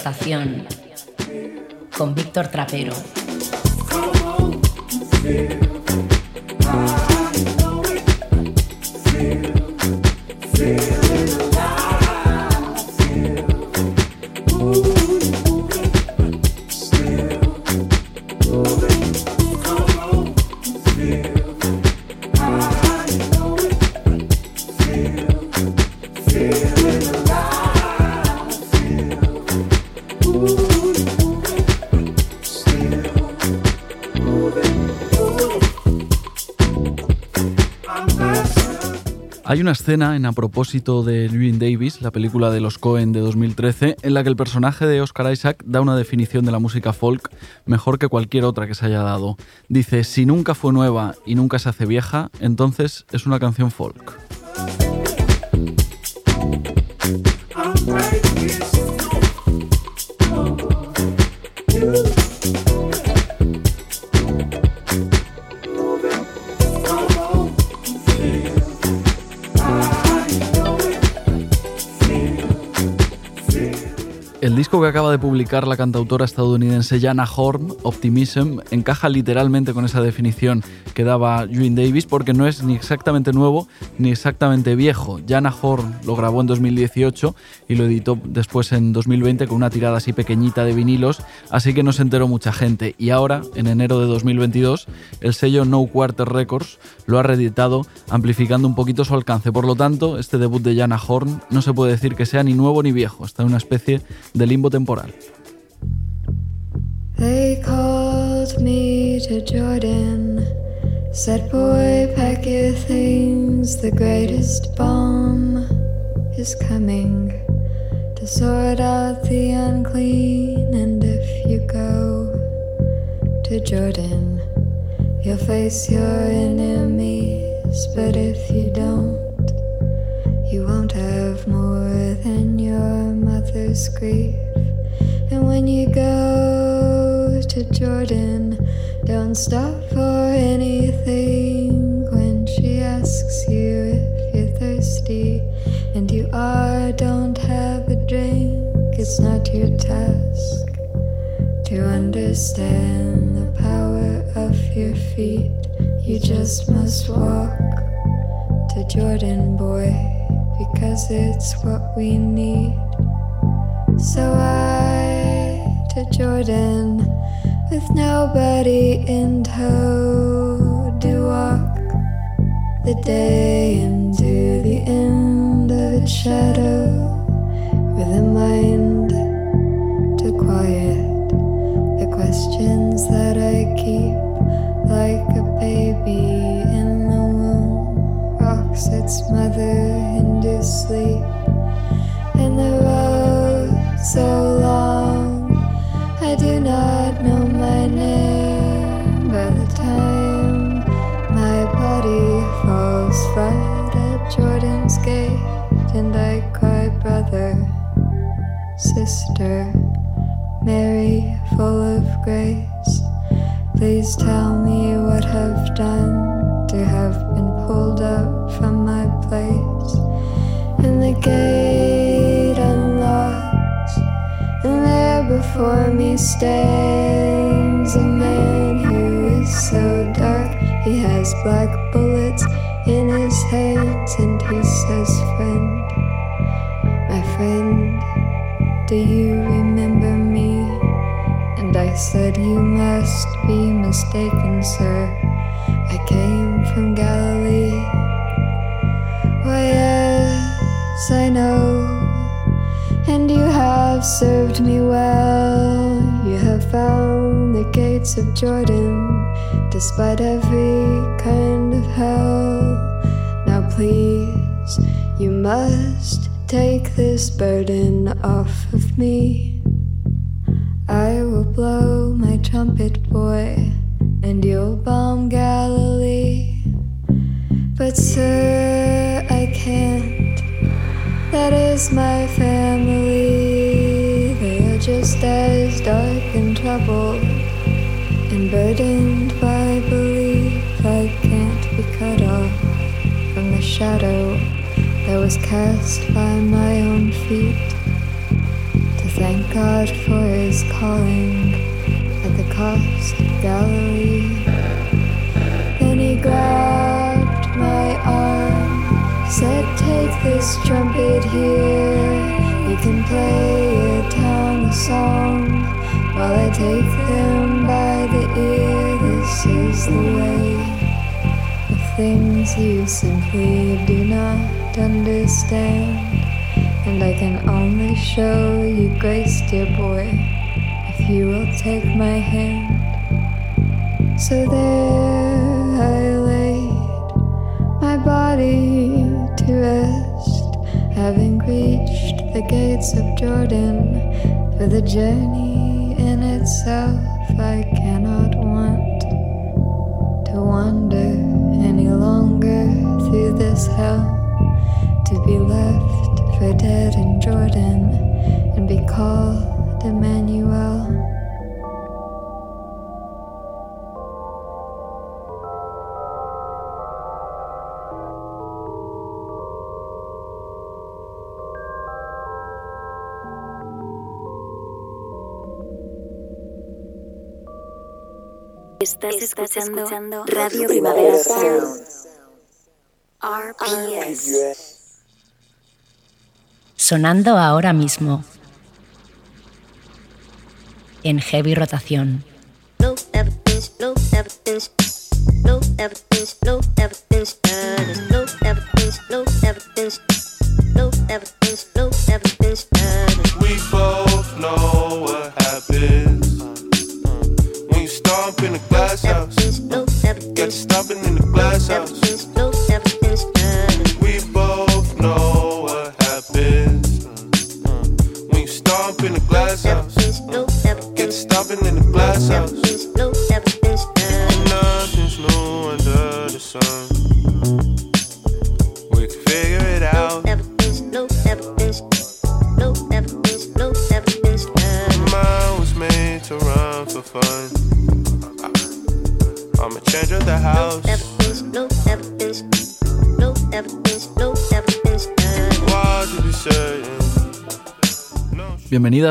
Heavy Rotación con Víctor Trapero. Hay una escena en a propósito de Llewyn Davis, la película de los Cohen de 2013, en la que el personaje de Oscar Isaac da una definición de la música folk mejor que cualquier otra que se haya dado. Dice, si nunca fue nueva y nunca se hace vieja, entonces es una canción folk. Disco que acaba de publicar la cantautora estadounidense Jana Horn, Optimism, encaja literalmente con esa definición que daba Ewan Davis porque no es ni exactamente nuevo ni exactamente viejo. Jana Horn lo grabó en 2018 y lo editó después en 2020 con una tirada así pequeñita de vinilos, así que no se enteró mucha gente. Y ahora, en enero de 2022, el sello No Quarter Records lo ha reeditado amplificando un poquito su alcance. Por lo tanto, este debut de Jana Horn no se puede decir que sea ni nuevo ni viejo, está en una especie de limbo temporal. They called me to Jordan. Said, boy, pack your things. The greatest bomb is coming to sort out the unclean. And if you go to Jordan, you'll face your enemies. But if you don't, you won't mother's grief. And when you go to Jordan, don't stop for anything. When she asks you if you're thirsty and you are, don't have a drink. It's not your task to understand the power of your feet. You just must walk to Jordan, boy, because it's what we need. So I to Jordan with nobody in tow to walk the day into the end of its shadow with a mind to quiet the questions that I keep burden off that was cast by my own feet. To thank God for his calling at the cost of Galilee. Then he grabbed my arm, said, Take this trumpet here. You can play a town song while I take them by the ear. This is the way of things you simply do not understand. And I can only show you grace, dear boy, if you will take my hand. So there I laid my body to rest, having reached the gates of Jordan. For the journey in itself I cannot want to wander any longer through this hell be left for dead in Jordan and be called Emmanuel. Estás, Estás escuchando, escuchando Radio Primavera Sound. RPS. Sonando ahora mismo en heavy rotación.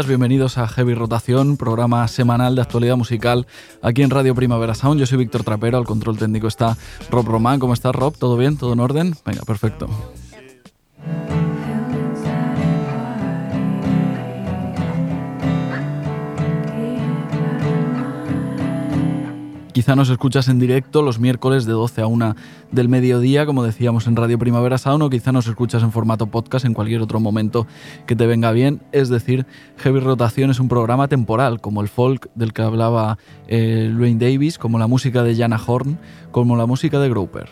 Bienvenidos a Heavy Rotación, programa semanal de actualidad musical aquí en Radio Primavera Sound. Yo soy Víctor Trapero, al control técnico está Rob Román. ¿Cómo estás, Rob? ¿Todo bien? ¿Todo en orden? Venga, perfecto. Quizá nos escuchas en directo los miércoles de 12 a 1 del mediodía, como decíamos en Radio Primavera Sound, o quizá nos escuchas en formato podcast en cualquier otro momento que te venga bien. Es decir, Heavy Rotación es un programa temporal, como el folk del que hablaba eh, Davis, como la música de Jana Horn, como la música de Grouper.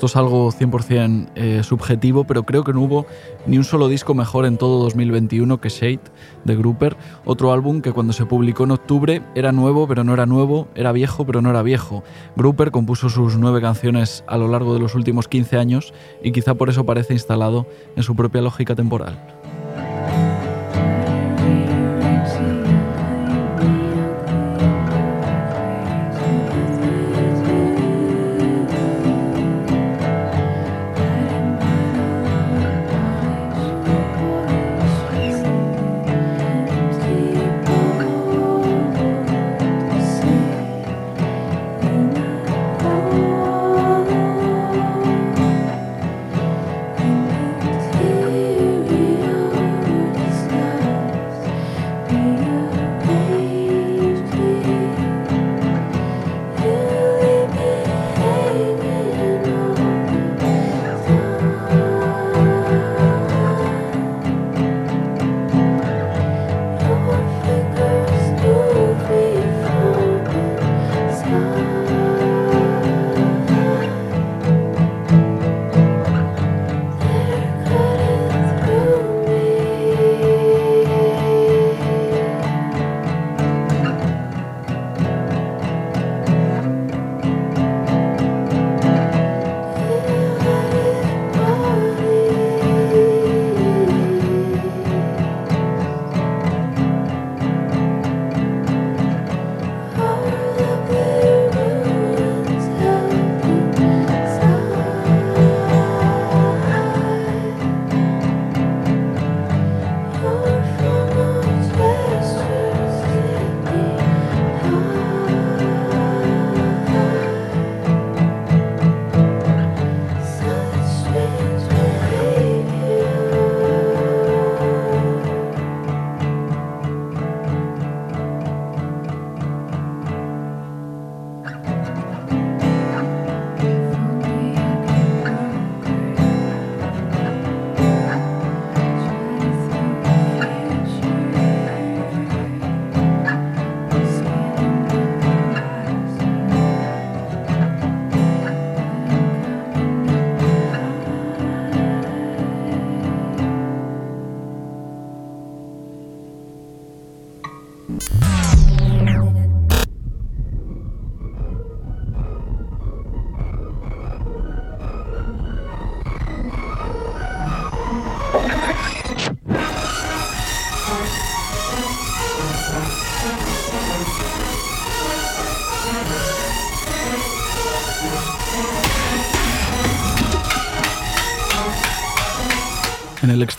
Esto es algo 100% eh, subjetivo, pero creo que no hubo ni un solo disco mejor en todo 2021 que Shade de Grouper, otro álbum que cuando se publicó en octubre era nuevo pero no era nuevo, era viejo pero no era viejo. Grouper compuso sus nueve canciones a lo largo de los últimos 15 años y quizá por eso parece instalado en su propia lógica temporal.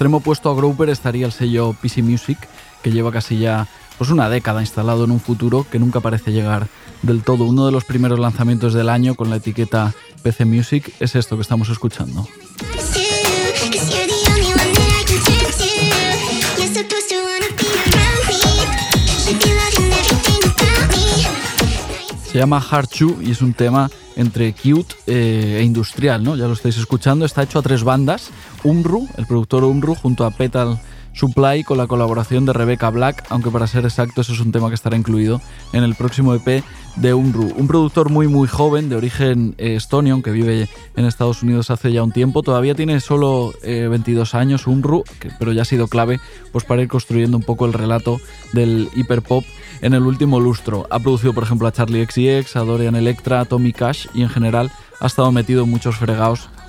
Extremo opuesto a Groper estaría el sello PC Music, que lleva casi ya pues una década instalado en un futuro que nunca parece llegar del todo. Uno de los primeros lanzamientos del año con la etiqueta PC Music es esto que estamos escuchando. Se llama y es un tema entre cute eh, e industrial, ¿no? Ya lo estáis escuchando. Está hecho a tres bandas. Umru, el productor Umru, junto a Petal Supply con la colaboración de Rebecca Black, aunque para ser exactos es un tema que estará incluido en el próximo EP de Unru, un productor muy muy joven de origen eh, que vive en Estados Unidos hace ya un tiempo, todavía tiene solo 22 eh, años Unru, pero ya ha sido clave pues, para ir construyendo un poco el relato del hiperpop en el último lustro. Ha producido por ejemplo a Charlie XCX, a Dorian Electra, a Tommy Cash y en general ha estado metido en muchos fregados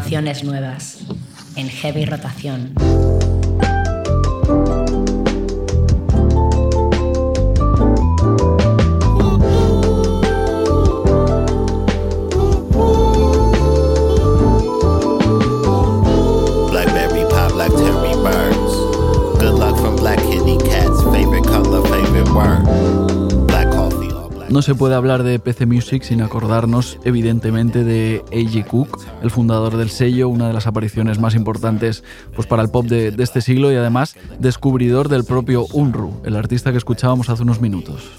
canciones nuevas en heavy rotación. No se puede hablar de PC Music sin acordarnos, evidentemente, de A.G. Cook, el fundador del sello, una de las apariciones más importantes pues, para el pop de, este siglo y además descubridor del propio Unru, el artista que escuchábamos hace unos minutos.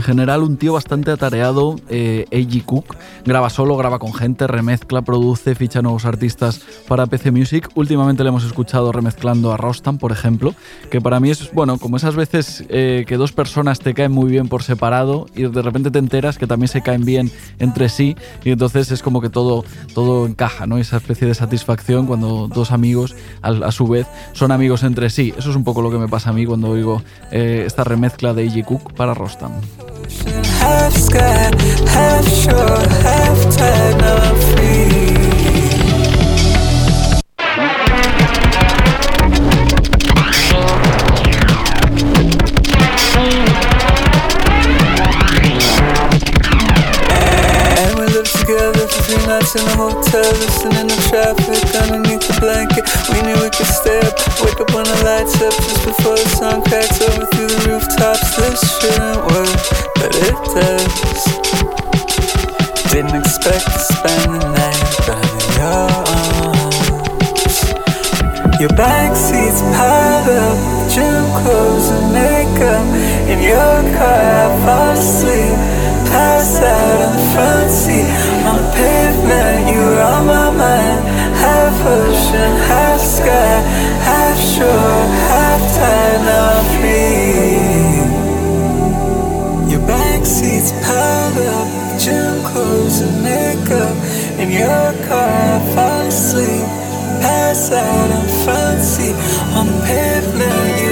En general, un tío bastante atareado, eh, A.G. Cook. Graba solo, graba con gente, remezcla, produce, ficha nuevos artistas para PC Music. Últimamente le hemos escuchado remezclando a Rostam, por ejemplo, que para mí es, bueno, como esas veces eh, que dos personas te caen muy bien por separado y de repente te enteras que también se caen bien entre sí y entonces es como que todo, todo encaja, ¿no? Esa especie de satisfacción cuando dos amigos a, su vez son amigos entre sí. Eso es un poco lo que me pasa a mí cuando oigo eh, esta remezcla de A.G. Cook para Rostam. Half sky, half shore, half tide, now I'm free. In a hotel, listening to traffic underneath the blanket. We knew we could stay up, wake up when the lights up just before the sun cracks over through the rooftops. This shouldn't work, but it does. Didn't expect to spend the night by your arms. Your backseat's piled up, gym clothes and makeup. In your car, I fall asleep pass out in the front seat. On the pavement, you were on my mind. Half ocean, half sky Half shore, half tide, now I'm free Your backseat's piled up Gym clothes and makeup. In your car, I fall asleep. Pass out in the front seat. On the pavement,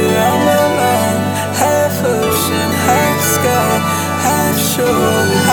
Oh.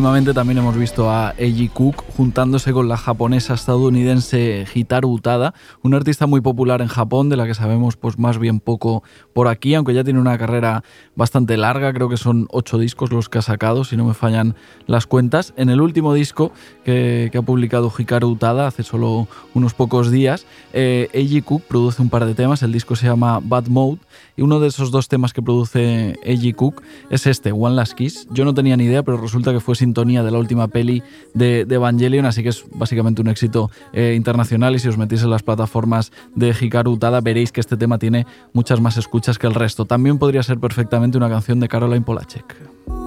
Últimamente también hemos visto a Eiji Cook juntándose con la japonesa estadounidense Hitaru Utada, una artista muy popular en Japón, de la que sabemos pues más bien poco por aquí, aunque ya tiene una carrera bastante larga, creo que son ocho discos los que ha sacado, si no me fallan las cuentas. En el último disco que, ha publicado Hikaru Utada hace solo unos pocos días, eh, Eiji Cook produce un par de temas, el disco se llama Bad Mode, y uno de esos dos temas que produce Eiji Cook es este, One Last Kiss. Yo no tenía ni idea, pero resulta que fue sintonía de la última peli de, Evangelion, así que es básicamente un éxito eh, internacional y si os metís en las plataformas de Hikaru Utada veréis que este tema tiene muchas más escuchas que el resto. También podría ser perfectamente una canción de Caroline Polachek.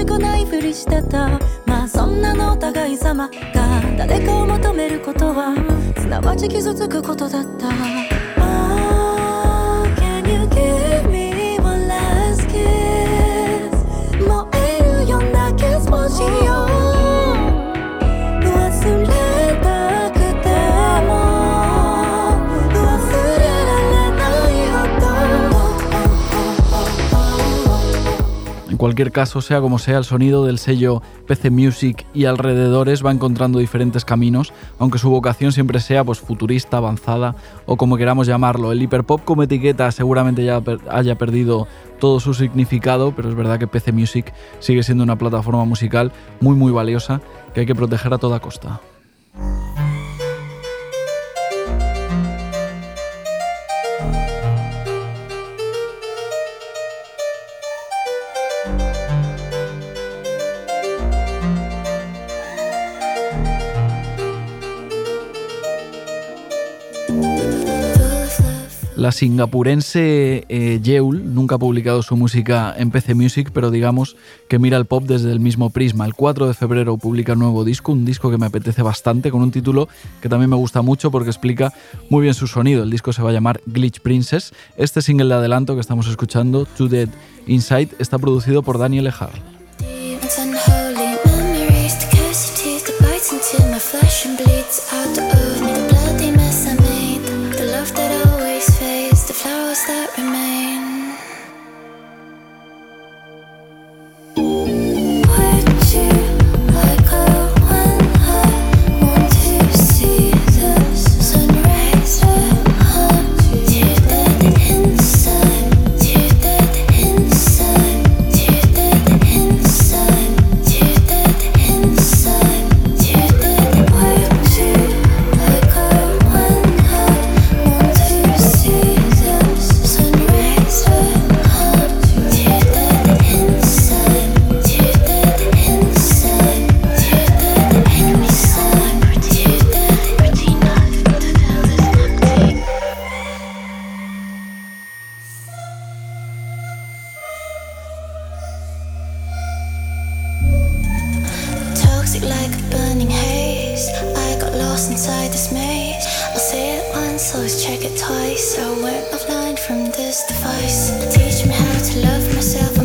しくないふりしてた。まあそんなのお互い様が誰かを求めることはすなわち傷つくことだった。Cualquier caso, sea como sea, el sonido del sello PC Music y alrededores va encontrando diferentes caminos, aunque su vocación siempre sea pues, futurista, avanzada o como queramos llamarlo. El hiperpop como etiqueta seguramente ya haya perdido todo su significado, pero es verdad que PC Music sigue siendo una plataforma musical muy muy valiosa que hay que proteger a toda costa. La singapurense eh, Yeul nunca ha publicado su música en PC Music, pero digamos que mira el pop desde el mismo prisma. El 4 de febrero publica un nuevo disco, un disco que me apetece bastante, con un título que también me gusta mucho porque explica muy bien su sonido. El disco se va a llamar Glitch Princess. Este single de adelanto que estamos escuchando, To Dead Inside, está producido por Daniel Ejar. once, always check it twice. I went offline from this device. Teach me how to love myself.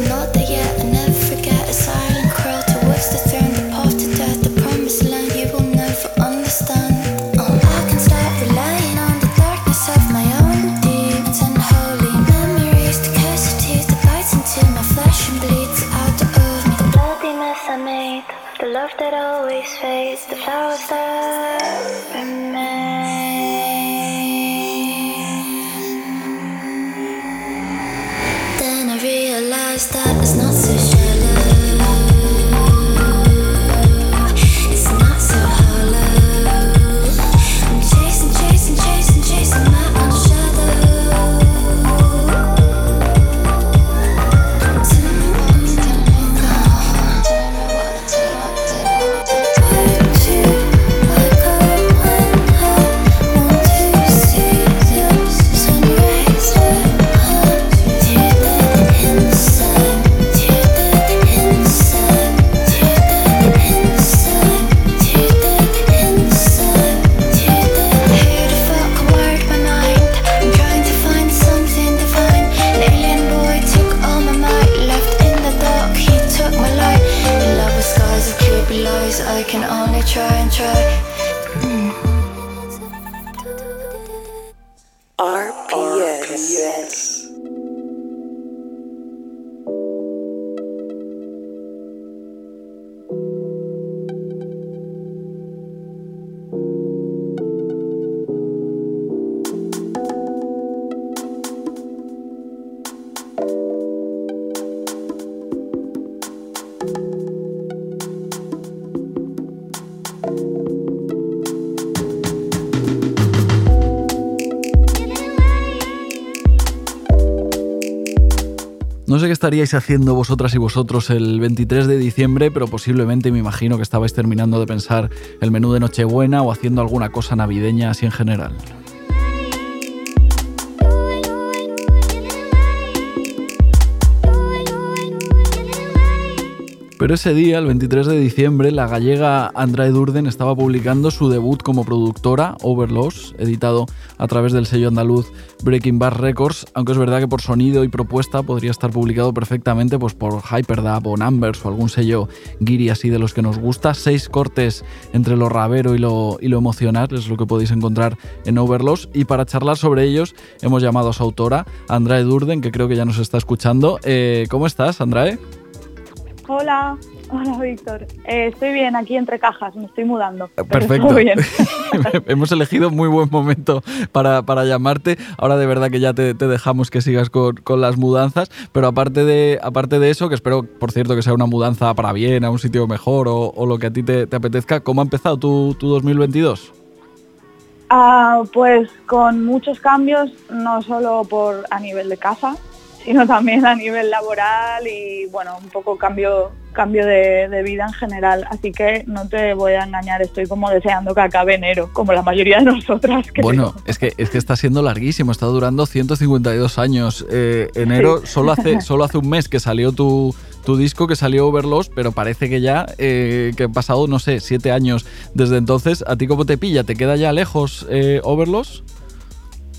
No sé qué estaríais haciendo vosotras y vosotros el 23 de diciembre, pero posiblemente me imagino que estabais terminando de pensar el menú de Nochebuena o haciendo alguna cosa navideña así en general. Pero ese día, el 23 de diciembre, la gallega Andrae Durden estaba publicando su debut como productora, Overloss, editado a través del sello andaluz Breaking Bad Records, aunque es verdad que por sonido y propuesta podría estar publicado perfectamente pues, por Hyperdub o Numbers o algún sello guiri así de los que nos gusta. Seis cortes entre lo rabero y lo, y lo emocional es lo que podéis encontrar en Overloss. Y para charlar sobre ellos hemos llamado a su autora, Andrae Durden, que creo que ya nos está escuchando. Eh, ¿Cómo estás, Andrae? Hola, hola Víctor. Eh, estoy bien aquí entre cajas, me estoy mudando. Perfecto. Hemos elegido muy buen momento para, llamarte. Ahora de verdad que ya te, dejamos que sigas con, las mudanzas, pero aparte de, aparte de eso, que espero, por cierto, que sea una mudanza para bien, a un sitio mejor o, lo que a ti te, apetezca, ¿cómo ha empezado tu, tu 2022? Ah, pues con muchos cambios, no solo por a nivel de casa, sino también a nivel laboral y bueno, un poco cambio cambio de, de vida en general. Así que no te voy a engañar, estoy como deseando que acabe enero, como la mayoría de nosotras. creo. Bueno, es que, es que está siendo larguísimo, está durando 152 años. Eh, enero, solo, hace, solo hace un mes que salió tu, tu disco, que salió Overlost, pero parece que ya, eh, que han pasado, no sé, siete años desde entonces. ¿A ti cómo te pilla? ¿Te queda ya lejos eh, Overlost?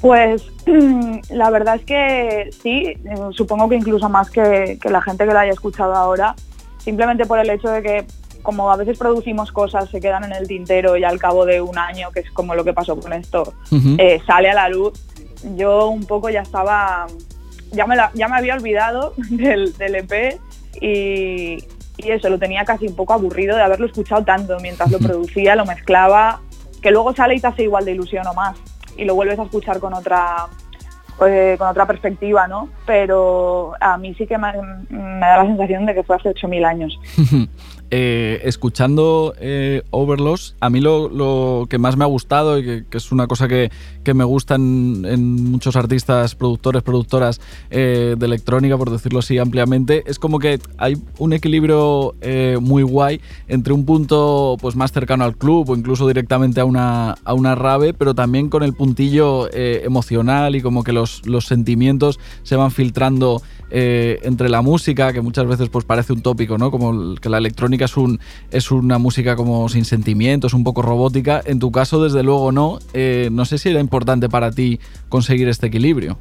Pues la verdad es que sí, eh, supongo que incluso más que, que la gente que la haya escuchado ahora, simplemente por el hecho de que como a veces producimos cosas, se quedan en el tintero y al cabo de un año, que es como lo que pasó con esto, eh, sale a la luz, yo un poco ya estaba, ya me, la- ya me había olvidado del, del EP y, y eso, lo tenía casi un poco aburrido de haberlo escuchado tanto mientras lo producía, lo mezclaba, que luego sale y te hace igual de ilusión o más y lo vuelves a escuchar con otra eh, con otra perspectiva, ¿no? Pero a mí sí que me, me da la sensación de que fue hace 8.000 años. Eh, escuchando eh, Overlost, a mí lo, que más me ha gustado y que, es una cosa que, que me gusta en, muchos artistas, productores, productoras eh, de electrónica, por decirlo así ampliamente, es como que hay un equilibrio eh, muy guay entre un punto pues más cercano al club o incluso directamente a una, a una rave, pero también con el puntillo emocional y como que los, los sentimientos se van filtrando entre la música, que muchas veces pues parece un tópico, ¿no? Como que la electrónica es, un, es una música como sin sentimientos, un poco robótica. En tu caso, desde luego no. Eh, no sé si era importante para ti conseguir este equilibrio.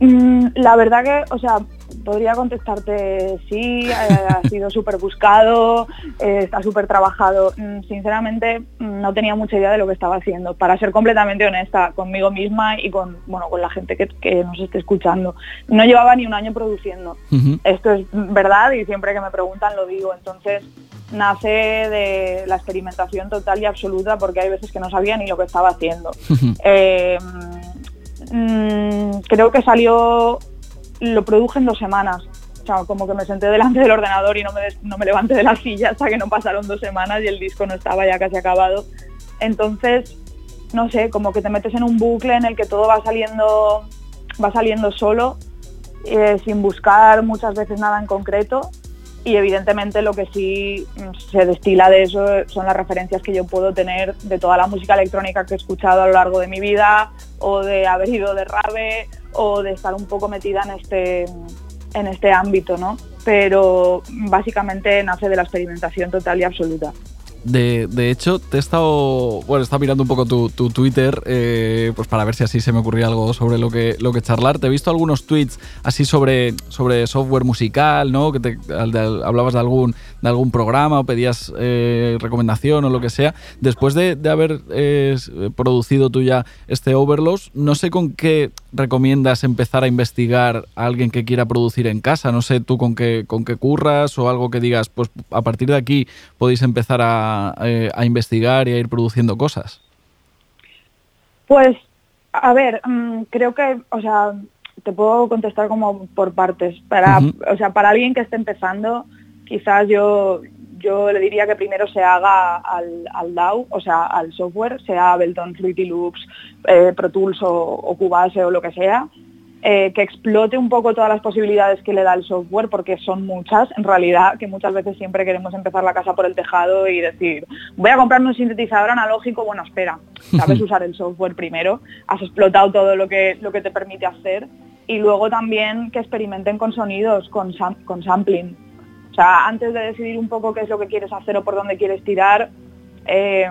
Mm, La verdad que, o sea, podría contestarte sí, eh, ha sido súper buscado, eh, está súper trabajado. Mm, Sinceramente, mm, no tenía mucha idea de lo que estaba haciendo, para ser completamente honesta conmigo misma y con, bueno, con la gente que, que nos esté escuchando. No llevaba ni un año produciendo. Esto es verdad y siempre que me preguntan lo digo. Entonces, nace de la experimentación total y absoluta porque hay veces que no sabía ni lo que estaba haciendo. Eh, mm, creo que salió, lo produje en dos semanas. O sea, como que me senté delante del ordenador y no me, no me levanté de la silla hasta que no pasaron dos semanas y el disco no estaba ya casi acabado. Entonces, no sé, como que te metes en un bucle en el que todo va saliendo, va saliendo solo, eh, sin buscar muchas veces nada en concreto. Y evidentemente lo que sí mm, se destila de eso son las referencias que yo puedo tener de toda la música electrónica que he escuchado a lo largo de mi vida, o de haber ido de rave, o de estar un poco metida en este, en este ámbito, ¿no? Pero básicamente nace de la experimentación total y absoluta. De, de hecho, te he estado. Bueno, he estado mirando un poco tu, tu Twitter, eh, pues para ver si así se me ocurría algo sobre lo que, lo que charlar. Te he visto algunos tweets así sobre, sobre software musical, ¿no? Que te, hablabas de algún, de algún programa o pedías eh, recomendación o lo que sea. Después de, haber eh, producido tú ya este Overlost, no sé con qué recomiendas empezar a investigar a alguien que quiera producir en casa. No sé tú con qué, con qué curras o algo que digas, pues a partir de aquí podéis empezar a, eh, a investigar y a ir produciendo cosas. Pues, a ver, mm, creo que, o sea, te puedo contestar como por partes. Para, o sea, para alguien que esté empezando, quizás yo, yo le diría que primero se haga al, al DAW, o sea, al software, sea Ableton, Fruity Loops, eh, Pro Tools o, o Cubase o lo que sea, eh, que explote un poco todas las posibilidades que le da el software, porque son muchas, en realidad, que muchas veces siempre queremos empezar la casa por el tejado y decir, voy a comprarme un sintetizador analógico, bueno, espera, sabes usar el software primero, has explotado todo lo que, lo que te permite hacer, y luego también que experimenten con sonidos, con, sam- con sampling. O sea, antes de decidir un poco qué es lo que quieres hacer o por dónde quieres tirar, eh,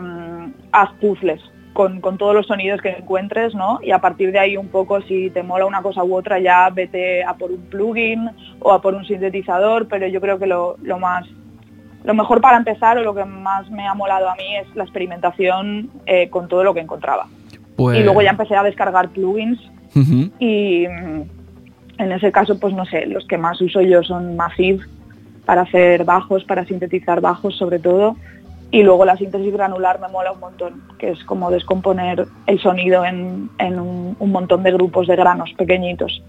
haz puzzles con, con todos los sonidos que encuentres, ¿no? Y a partir de ahí un poco, si te mola una cosa u otra, ya vete a por un plugin o a por un sintetizador, pero yo creo que lo, lo más lo mejor para empezar o lo que más me ha molado a mí es la experimentación eh, con todo lo que encontraba. Pues, Y luego ya empecé a descargar plugins y mm, en ese caso, pues no sé, los que más uso yo son Massive para hacer bajos, para sintetizar bajos sobre todo. Y luego la síntesis granular me mola un montón, que es como descomponer el sonido en, en un, un montón de grupos de granos pequeñitos.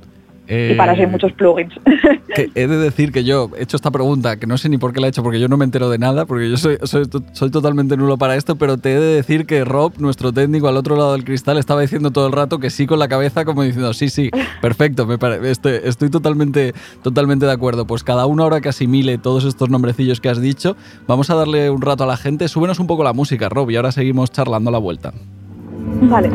Y para eso hay Eh, muchos plugins. que he de decir que yo he hecho esta pregunta, que no sé ni por qué la he hecho, porque yo no me entero de nada, porque yo soy, soy, soy totalmente nulo para esto, pero te he de decir que Rob, nuestro técnico al otro lado del cristal, estaba diciendo todo el rato que sí con la cabeza, como diciendo, sí, sí, perfecto, me pare- estoy, estoy totalmente, totalmente de acuerdo. Pues cada uno ahora que asimile todos estos nombrecillos que has dicho, vamos a darle un rato a la gente. Súbenos un poco la música, Rob, y ahora seguimos charlando a la vuelta. vale.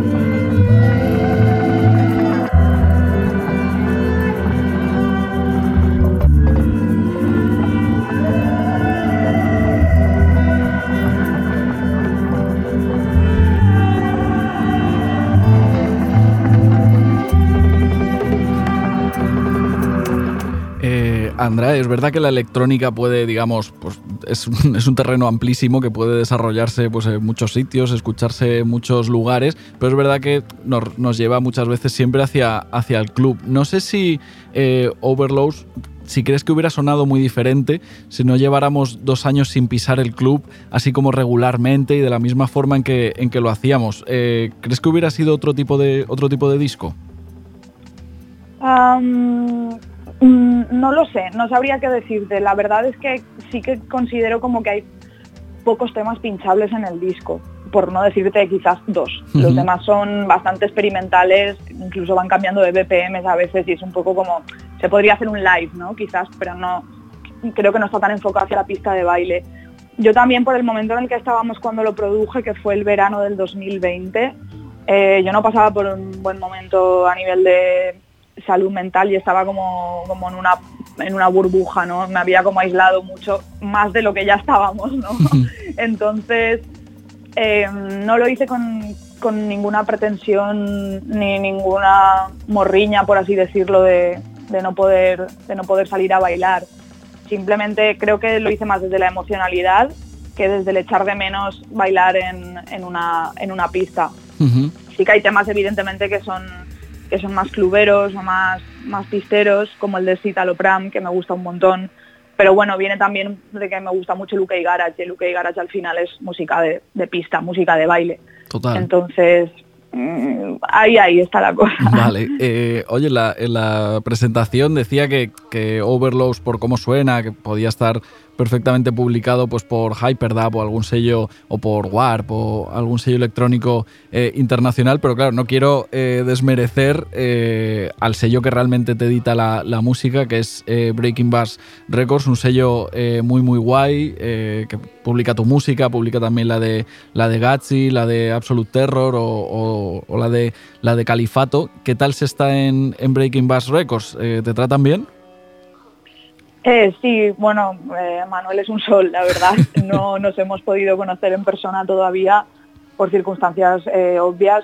Andrea, es verdad que la electrónica puede, digamos, pues es un, terreno amplísimo que puede desarrollarse pues, en muchos sitios, escucharse en muchos lugares, pero es verdad que nos, lleva muchas veces siempre hacia, hacia el club. No sé si eh, Overlows, si crees que hubiera sonado muy diferente si no lleváramos dos años sin pisar el club, así como regularmente y de la misma forma en que, en que lo hacíamos. Eh, ¿Crees que hubiera sido otro tipo de, otro tipo de disco? Mm, no lo sé, no sabría qué decirte. La verdad es que sí que considero como que hay pocos temas pinchables en el disco, por no decirte quizás dos. Los demás son bastante experimentales, incluso van cambiando de BPMs a veces y es un poco como, se podría hacer un live, ¿no? Quizás, pero no, creo que no está tan enfocado hacia la pista de baile. Yo también por el momento en el que estábamos cuando lo produje, que fue el verano del 2020, eh, yo no pasaba por un buen momento a nivel de salud mental y estaba como, como en, una, en una burbuja, ¿no? Me había como aislado mucho, más de lo que ya estábamos, ¿no? Entonces, eh, no lo hice con, con ninguna pretensión ni ninguna morriña, por así decirlo, de, de no poder, de no poder salir a bailar. Simplemente creo que lo hice más desde la emocionalidad que desde el echar de menos bailar en, en una, en una pista. Sí que hay temas evidentemente que son, que son más cluberos o más, más pisteros, como el de Cítalo Pram, que me gusta un montón. Pero bueno, viene también de que me gusta mucho Luke y Garage, y Luke y Garage al final es música de, de pista, música de baile. Total. Entonces, mm, ahí, ahí está la cosa. Vale, eh, oye, en la, en la presentación decía que, que Overlows, por cómo suena, que podía estar perfectamente publicado pues por Hyperdub o algún sello, o por Warp o algún sello electrónico eh, internacional, pero claro, no quiero eh, desmerecer eh, al sello que realmente te edita la, la música, que es Breaking Bass Records, un sello muy muy guay, que publica tu música, publica también la de la de Gatsby, la de Absolute Terror o, la de la de Califato. ¿Qué tal se está en, Breaking Bass Records? ¿Te tratan bien? Eh, sí, bueno, eh, Manuel es un sol, la verdad. No nos hemos podido conocer en persona todavía por circunstancias eh, obvias,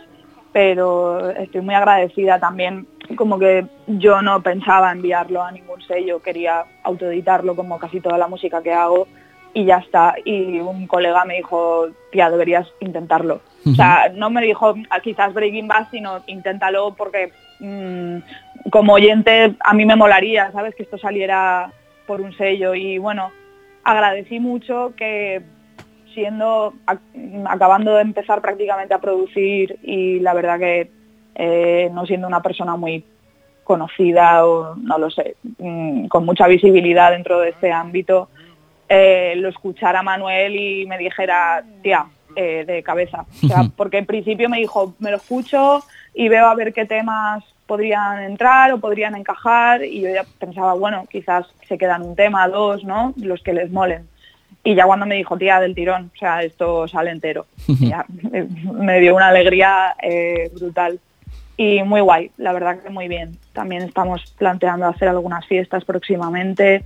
pero estoy muy agradecida también. Como que yo no pensaba enviarlo a ningún sello, quería autoeditarlo como casi toda la música que hago y ya está. Y un colega me dijo, tía, deberías intentarlo. O sea, no me dijo "Ah, quizás Breaking Bad, sino inténtalo porque mm, como oyente a mí me molaría, ¿sabes? Que esto saliera por un sello y bueno, agradecí mucho que siendo, ac- acabando de empezar prácticamente a producir y la verdad que eh, no siendo una persona muy conocida o no lo sé, mm, con mucha visibilidad dentro de este ámbito, eh, lo escuchara Manuel y me dijera, tía, eh, de cabeza. O sea, porque en principio me dijo, me lo escucho y veo a ver qué temas podrían entrar o podrían encajar y yo ya pensaba, bueno, quizás se quedan un tema, dos, ¿no? Los que les molen. Y ya cuando me dijo, tía, del tirón, o sea, esto sale entero, ya, eh, me dio una alegría eh, brutal. Y muy guay, la verdad que muy bien. También estamos planteando hacer algunas fiestas próximamente,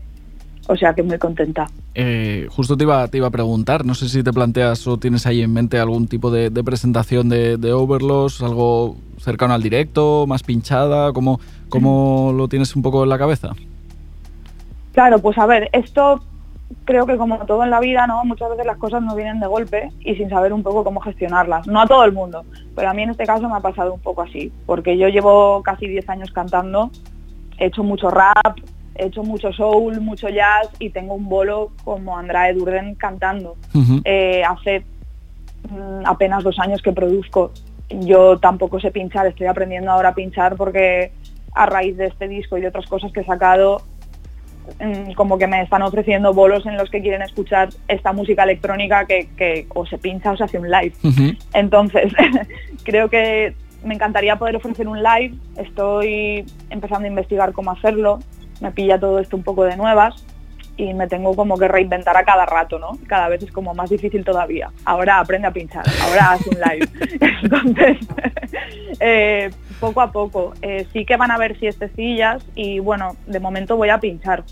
o sea que muy contenta. Eh, justo te iba, te iba a preguntar, no sé si te planteas o tienes ahí en mente algún tipo de, de presentación de, de Overloss, algo cercano al directo, más pinchada, ¿cómo, cómo lo tienes un poco en la cabeza? Claro, pues a ver, esto creo que como todo en la vida, ¿no? Muchas veces las cosas no vienen de golpe y sin saber un poco cómo gestionarlas. No a todo el mundo, pero a mí en este caso me ha pasado un poco así, porque yo llevo casi 10 años cantando, he hecho mucho rap, he hecho mucho soul, mucho jazz y tengo un bolo como Andrade Durden cantando. Eh, hace mm, apenas dos años que produzco. Yo tampoco sé pinchar, estoy aprendiendo ahora a pinchar porque a raíz de este disco y de otras cosas que he sacado, mm, como que me están ofreciendo bolos en los que quieren escuchar esta música electrónica que, que o se pincha o se hace un live. Entonces, creo que me encantaría poder ofrecer un live. Estoy empezando a investigar cómo hacerlo. Me pilla todo esto un poco de nuevas y me tengo como que reinventar a cada rato, ¿no? Cada vez es como más difícil todavía. Ahora aprende a pinchar, ahora haz un live. Entonces, eh, poco a poco. Eh, sí que van a haber siestecillas y bueno, de momento voy a pinchar,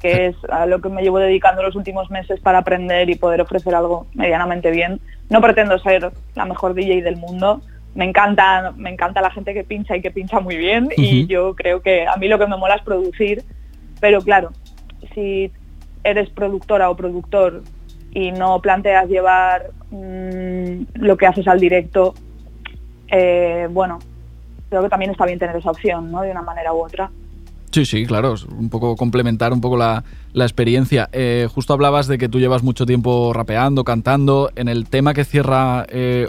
que es a lo que me llevo dedicando los últimos meses para aprender y poder ofrecer algo medianamente bien. No pretendo ser la mejor DJ del mundo. Me encanta, me encanta la gente que pincha y que pincha muy bien y yo creo que a mí lo que me mola es producir, pero claro, si eres productora o productor y no planteas llevar mm, lo que haces al directo, eh, bueno, creo que también está bien tener esa opción, ¿no? De una manera u otra. Sí, sí, claro, un poco complementar un poco la, experiencia. Eh, justo hablabas de que tú llevas mucho tiempo rapeando, cantando. En el tema que cierra eh,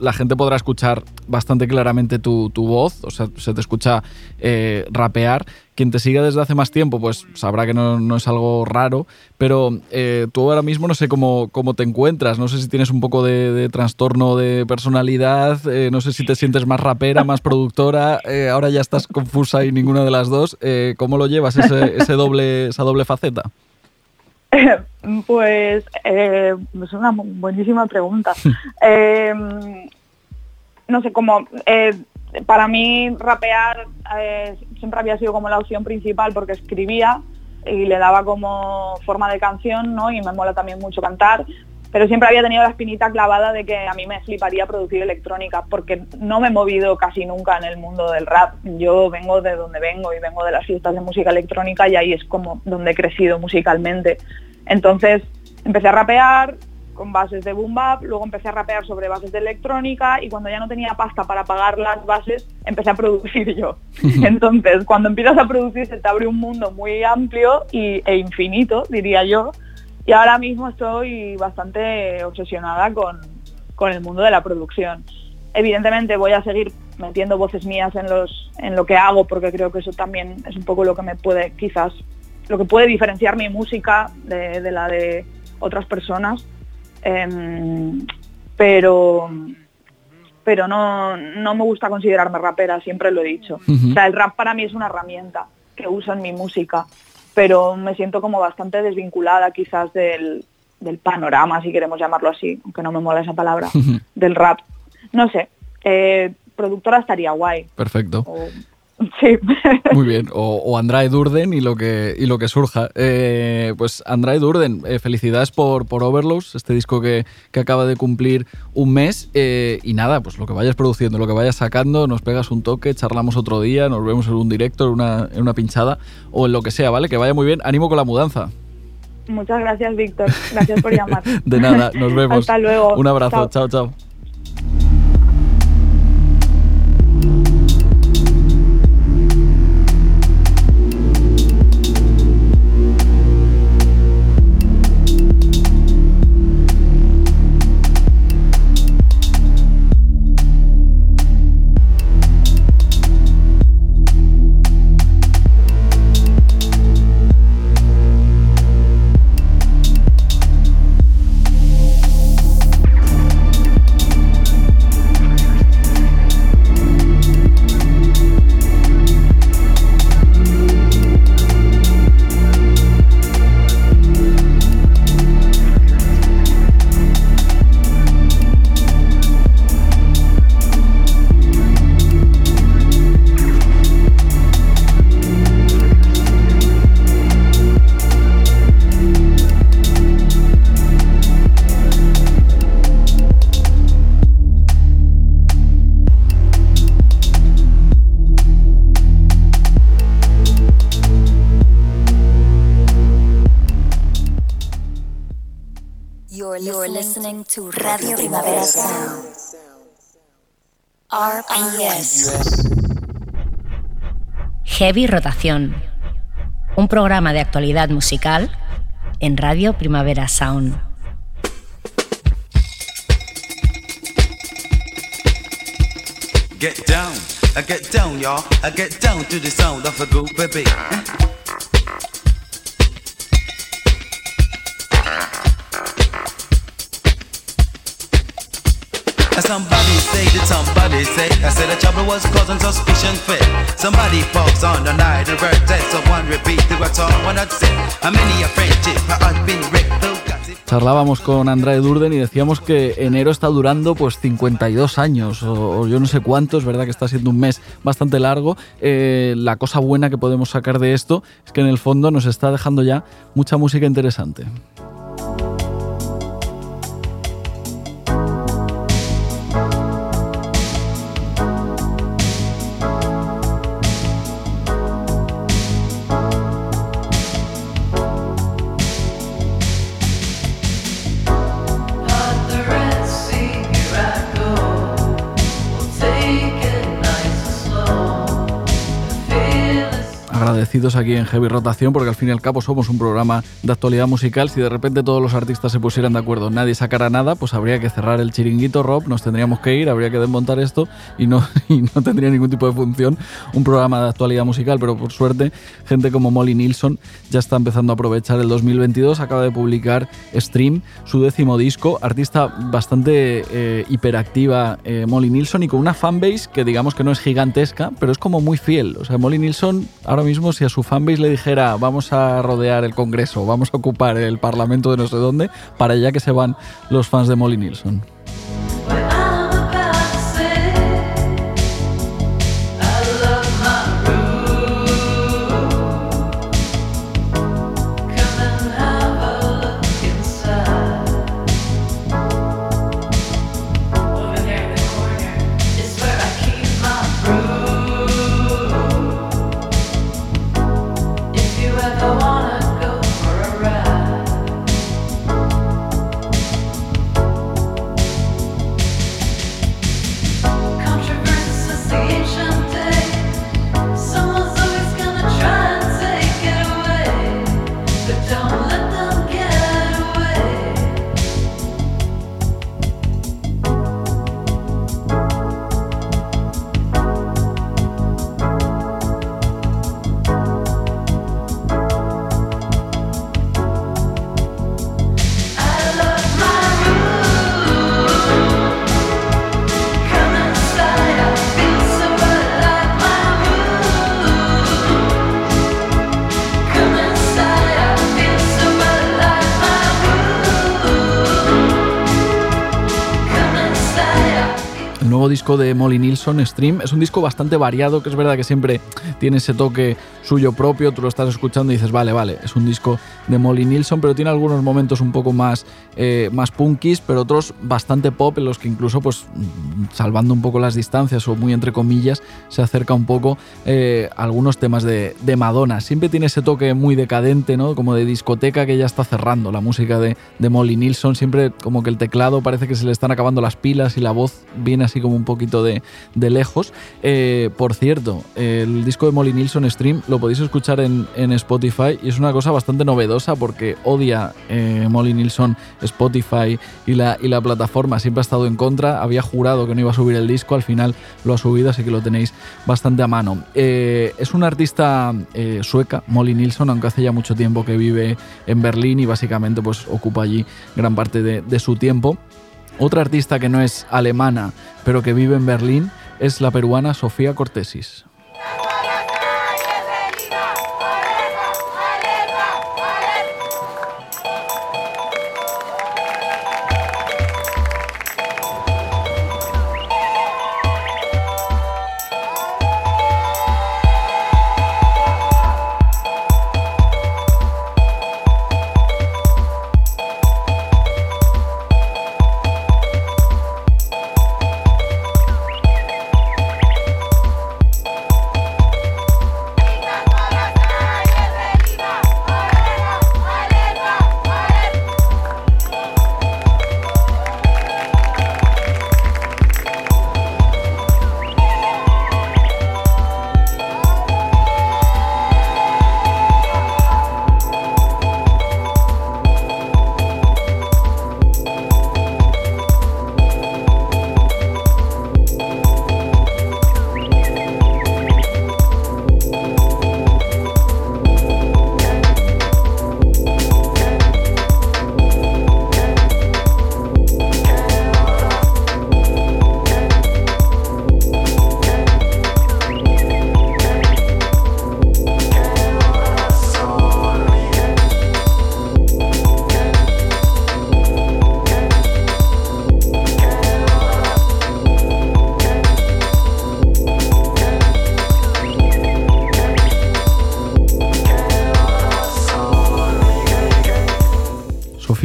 la gente podrá escuchar bastante claramente tu, voz, o sea, se te escucha eh, rapear quien te siga desde hace más tiempo, pues sabrá que no, es algo raro, pero eh, tú ahora mismo no sé cómo, cómo, te encuentras, no sé si tienes un poco de, trastorno de personalidad, eh, no sé si te sientes más rapera, más productora, eh, ahora ya estás confusa y ninguna de las dos. ¿Cómo lo llevas ese, doble, esa doble faceta? Pues es una buenísima pregunta. no sé, cómo para mí rapear eh, siempre había sido como la opción principal porque escribía y le daba como forma de canción, ¿no? Y me mola también mucho cantar, pero siempre había tenido la espinita clavada de que a mí me fliparía producir electrónica porque no me he movido casi nunca en el mundo del rap. Yo vengo de donde vengo y vengo de las fiestas de música electrónica y ahí es como donde he crecido musicalmente. Entonces empecé a rapear, con bases de boom bap, luego empecé a rapear sobre bases de electrónica y cuando ya no tenía pasta para pagar las bases, empecé a producir yo. Entonces, cuando empiezas a producir se te abre un mundo muy amplio y, e infinito, diría yo, y ahora mismo estoy bastante obsesionada con, con el mundo de la producción. Evidentemente voy a seguir metiendo voces mías en, los, en lo que hago porque creo que eso también es un poco lo que me puede quizás, lo que puede diferenciar mi música de, de la de otras personas Em, pero pero no, no me gusta considerarme rapera, siempre lo he dicho. O sea, el rap para mí es una herramienta que uso en mi música, pero me siento como bastante desvinculada quizás del, del panorama, si queremos llamarlo así, aunque no me mola esa palabra, del rap. No sé, eh, productora estaría guay. Perfecto. Sí. Muy bien. O, o, Andrade Durden y lo que, y lo que surja. Eh, pues Andrade Durden, eh, felicidades por, por este disco que, acaba de cumplir un mes. Eh, y nada, pues lo que vayas produciendo, lo que vayas sacando, nos pegas un toque, charlamos otro día, nos vemos en un directo, en una, en una pinchada o en lo que sea, ¿vale? Que vaya muy bien. Ánimo con la mudanza. Muchas gracias, Víctor. Gracias por llamar. de nada, nos vemos. Hasta luego. Un abrazo. chao. chao. Radio Primavera Sound. RPS. Heavy Rotación. Un programa de actualidad musical en Radio Primavera Sound. Get down. I get down, y'all. I get down to the sound of a groove, baby. Somebody say that somebody say I said the trouble was causing suspicion fit. Somebody falls on the night of birthday, so one repeat the what's all one say. How many a friendship I've been wrecked, Charlábamos con Andrade Durden y decíamos que enero está durando pues 52 años o, o yo no sé cuántos, verdad que está siendo un mes bastante largo. Eh, la cosa buena que podemos sacar de esto es que en el fondo nos está dejando ya mucha música interesante. Agradecidos aquí en Heavy Rotación porque al fin y al cabo somos un programa de actualidad musical. Si de repente todos los artistas se pusieran de acuerdo, nadie sacara nada, pues habría que cerrar el chiringuito, Rob, nos tendríamos que ir, habría que desmontar esto y no, y no tendría ningún tipo de función un programa de actualidad musical. Pero por suerte, gente como Molly Nilsson ya está empezando a aprovechar el 2022. Acaba de publicar Stream, su décimo disco, artista bastante eh, hiperactiva, eh, Molly Nilsson, y con una fanbase que digamos que no es gigantesca, pero es como muy fiel. O sea, Molly Nilsson ahora mismo si a su fanbase le dijera vamos a rodear el Congreso, vamos a ocupar el Parlamento de no sé dónde, para allá que se van los fans de Molly Nilsson. De Molly Nilsson, Stream. Es un disco bastante variado, que es verdad que siempre tiene ese toque suyo propio. Tú lo estás escuchando y dices, vale, vale, es un disco de Molly Nilsson, pero tiene algunos momentos un poco más, eh, más pero otros bastante pop, en los que incluso, pues, salvando un poco las distancias o muy entre comillas, se acerca un poco eh, algunos temas de, de, Madonna. Siempre tiene ese toque muy decadente, ¿no? Como de discoteca que ya está cerrando la música de, de Molly Nilsson. Siempre como que el teclado parece que se le están acabando las pilas y la voz viene así como un poquito de, de lejos. Eh, por cierto, el disco de Molly Nilsson Stream lo podéis escuchar en, en Spotify y es una cosa bastante novedosa porque odia eh, Molly Nilsson Spotify y la, y la plataforma, siempre ha estado en contra, había jurado que no iba a subir el disco, al final lo ha subido, así que lo tenéis bastante a mano. Eh, es una artista sueca, Molly Nilsson, aunque hace ya mucho tiempo que vive en Berlín y básicamente pues ocupa allí gran parte de, de su tiempo. Otra artista que no es alemana, pero que vive en Berlín, es la peruana Sofía Cortesis.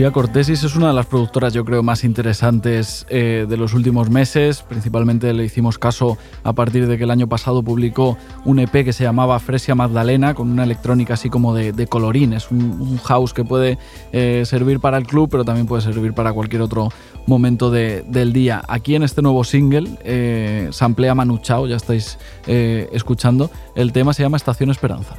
Sofía Cortesis es una de las productoras, yo creo, más interesantes eh, de los últimos meses. Principalmente le hicimos caso a partir de que el año pasado publicó un EP que se llamaba Fresia Magdalena, con una electrónica así como de, de colorín. Es un, house que puede eh, servir para el club, pero también puede servir para cualquier otro momento del día. Aquí en este nuevo single, eh, samplea Manu Chao, ya estáis eh, escuchando. El tema se llama Estación Esperanza.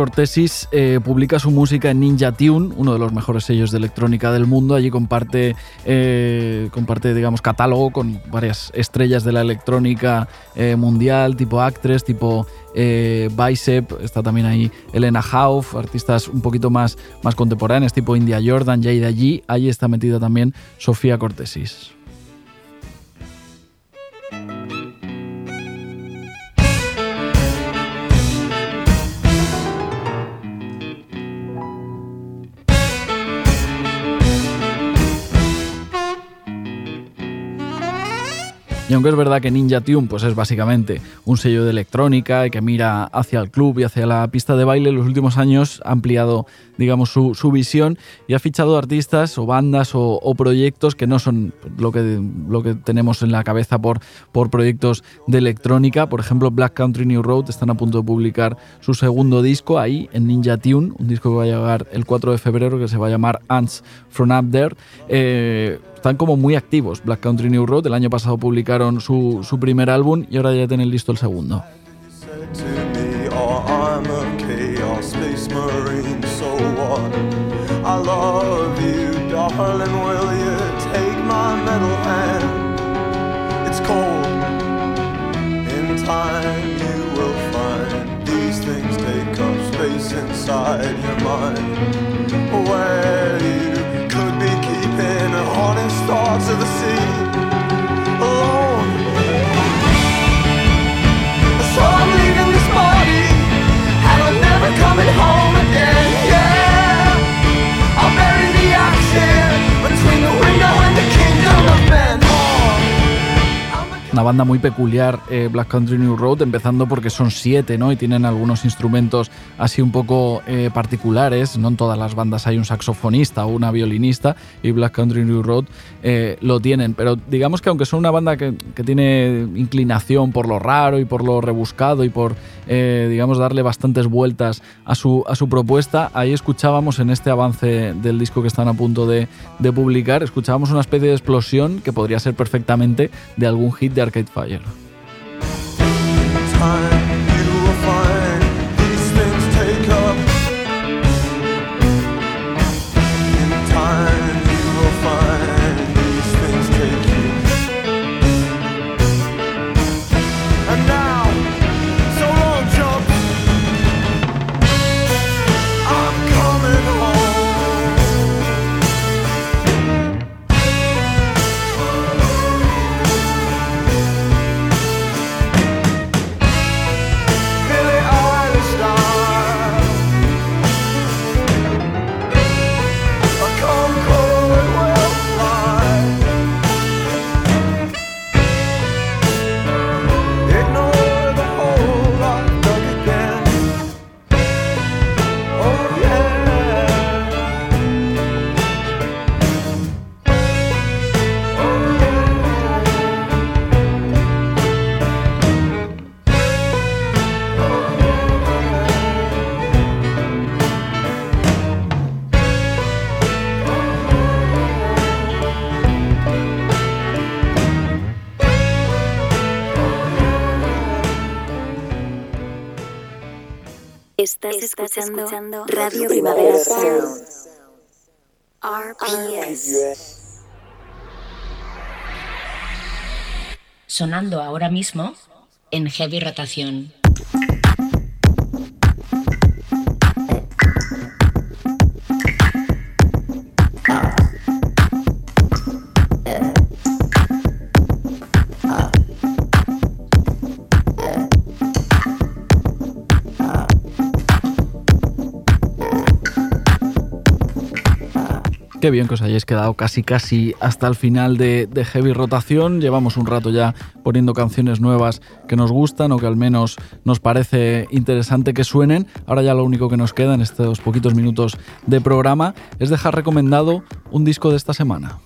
Cortesis eh, publica su música en Ninja Tune, uno de los mejores sellos de electrónica del mundo. Allí comparte, eh, comparte digamos, catálogo con varias estrellas de la electrónica eh, mundial, tipo Actress, tipo Bicep. Está también ahí Elena Hauf, artistas un poquito más, más contemporáneos, tipo India Jordan, Jade allí. Allí está metida también Sofía Cortesis. Y aunque es verdad que Ninja Tune pues es básicamente un sello de electrónica y que mira hacia el club y hacia la pista de baile, en los últimos años ha ampliado digamos, su, visión y ha fichado artistas o bandas o, proyectos que no son lo que, lo que tenemos en la cabeza por, por proyectos de electrónica. Por ejemplo, Black Country New Road están a punto de publicar su segundo disco ahí en Ninja Tune, un disco que va a llegar el 4 de febrero que se va a llamar Ants From Up There. Eh, están como muy activos. Black Country New Road, el año pasado publicaron su, su primer álbum y ahora ya tienen listo el segundo. Inside your mind. Honest thoughts of the sea Una banda muy peculiar, eh, Black Country New Road, empezando porque son siete, ¿no? Y tienen algunos instrumentos así un poco eh, particulares. No en todas las bandas hay un saxofonista o una violinista, y Black Country New Road eh, lo tienen. Pero digamos que aunque son una banda que, que, tiene inclinación por lo raro y por lo rebuscado y por, digamos, darle bastantes vueltas a su, a su propuesta, ahí escuchábamos en este avance del disco que están a punto de, de publicar, escuchábamos una especie de explosión que podría ser perfectamente de algún hit de Arcade Fire. Estás, escuchando, Radio Primavera Sound. RPS. Sonando ahora mismo en heavy rotación. Qué bien que os hayáis quedado casi casi hasta el final de, Heavy Rotación. Llevamos un rato ya poniendo canciones nuevas que nos gustan o que al menos nos parece interesante que suenen. Ahora ya lo único que nos queda en estos poquitos minutos de programa es dejar recomendado un disco de esta semana.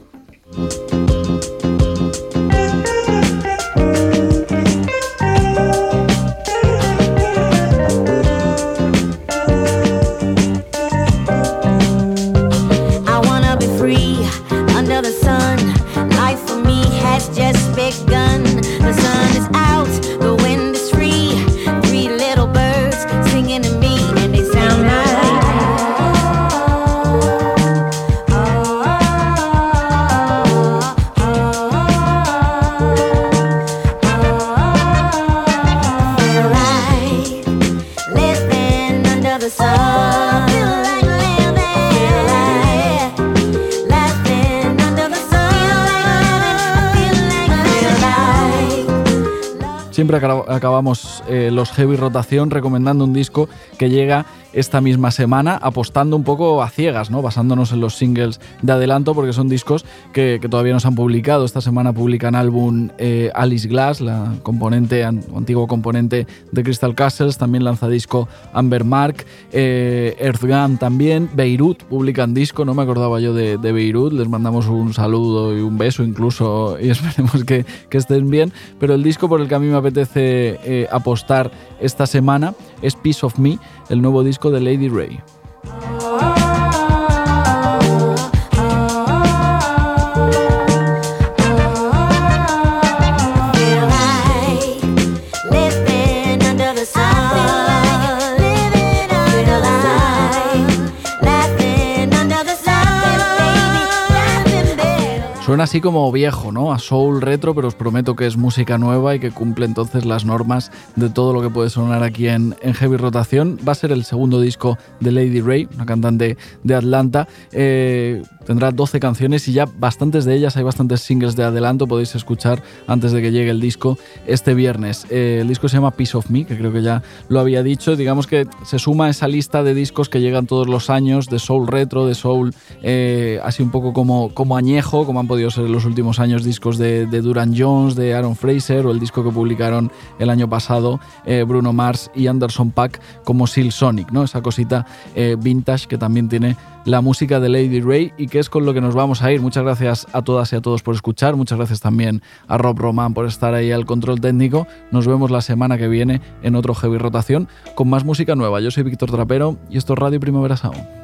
Acabamos eh, los heavy rotación recomendando un disco que llega esta misma semana, apostando un poco a ciegas, ¿no? basándonos en los singles de adelanto, porque son discos que, todavía no se han publicado. Esta semana publican álbum eh, Alice Glass, la componente, antiguo componente de Crystal Castles, también lanza disco Amber Mark, eh, Earthgun también, Beirut publican disco, no me acordaba yo de, Beirut, les mandamos un saludo y un beso incluso y esperemos que, estén bien, pero el disco por el que a mí me apetece eh, apostar esta semana es Piece of Me, el nuevo disco de Lady Ray. Suena así como viejo, ¿no? A soul retro, pero os prometo que es música nueva y que cumple entonces las normas de todo lo que puede sonar aquí en, Heavy Rotación. Va a ser el segundo disco de Lady Ray, una cantante de Atlanta. Eh, tendrá 12 canciones y ya bastantes de ellas, hay bastantes singles de adelanto, podéis escuchar antes de que llegue el disco este viernes. Eh, el disco se llama Piece of Me, que creo que ya lo había dicho. Digamos que se suma a esa lista de discos que llegan todos los años, de soul retro, de soul eh, así un poco como, como añejo, como han podido en los últimos años discos de, Duran Jones, de Aaron Fraser o el disco que publicaron el año pasado eh, Bruno Mars y Anderson Pack como Seal Sonic, ¿no? esa cosita vintage que también tiene la música de Lady Ray y que es con lo que nos vamos a ir. Muchas gracias a todas y a todos por escuchar, muchas gracias también a Rob Roman por estar ahí al control técnico. Nos vemos la semana que viene en otro Heavy Rotación con más música nueva. Yo soy Víctor Trapero y esto es Radio Primavera Sound.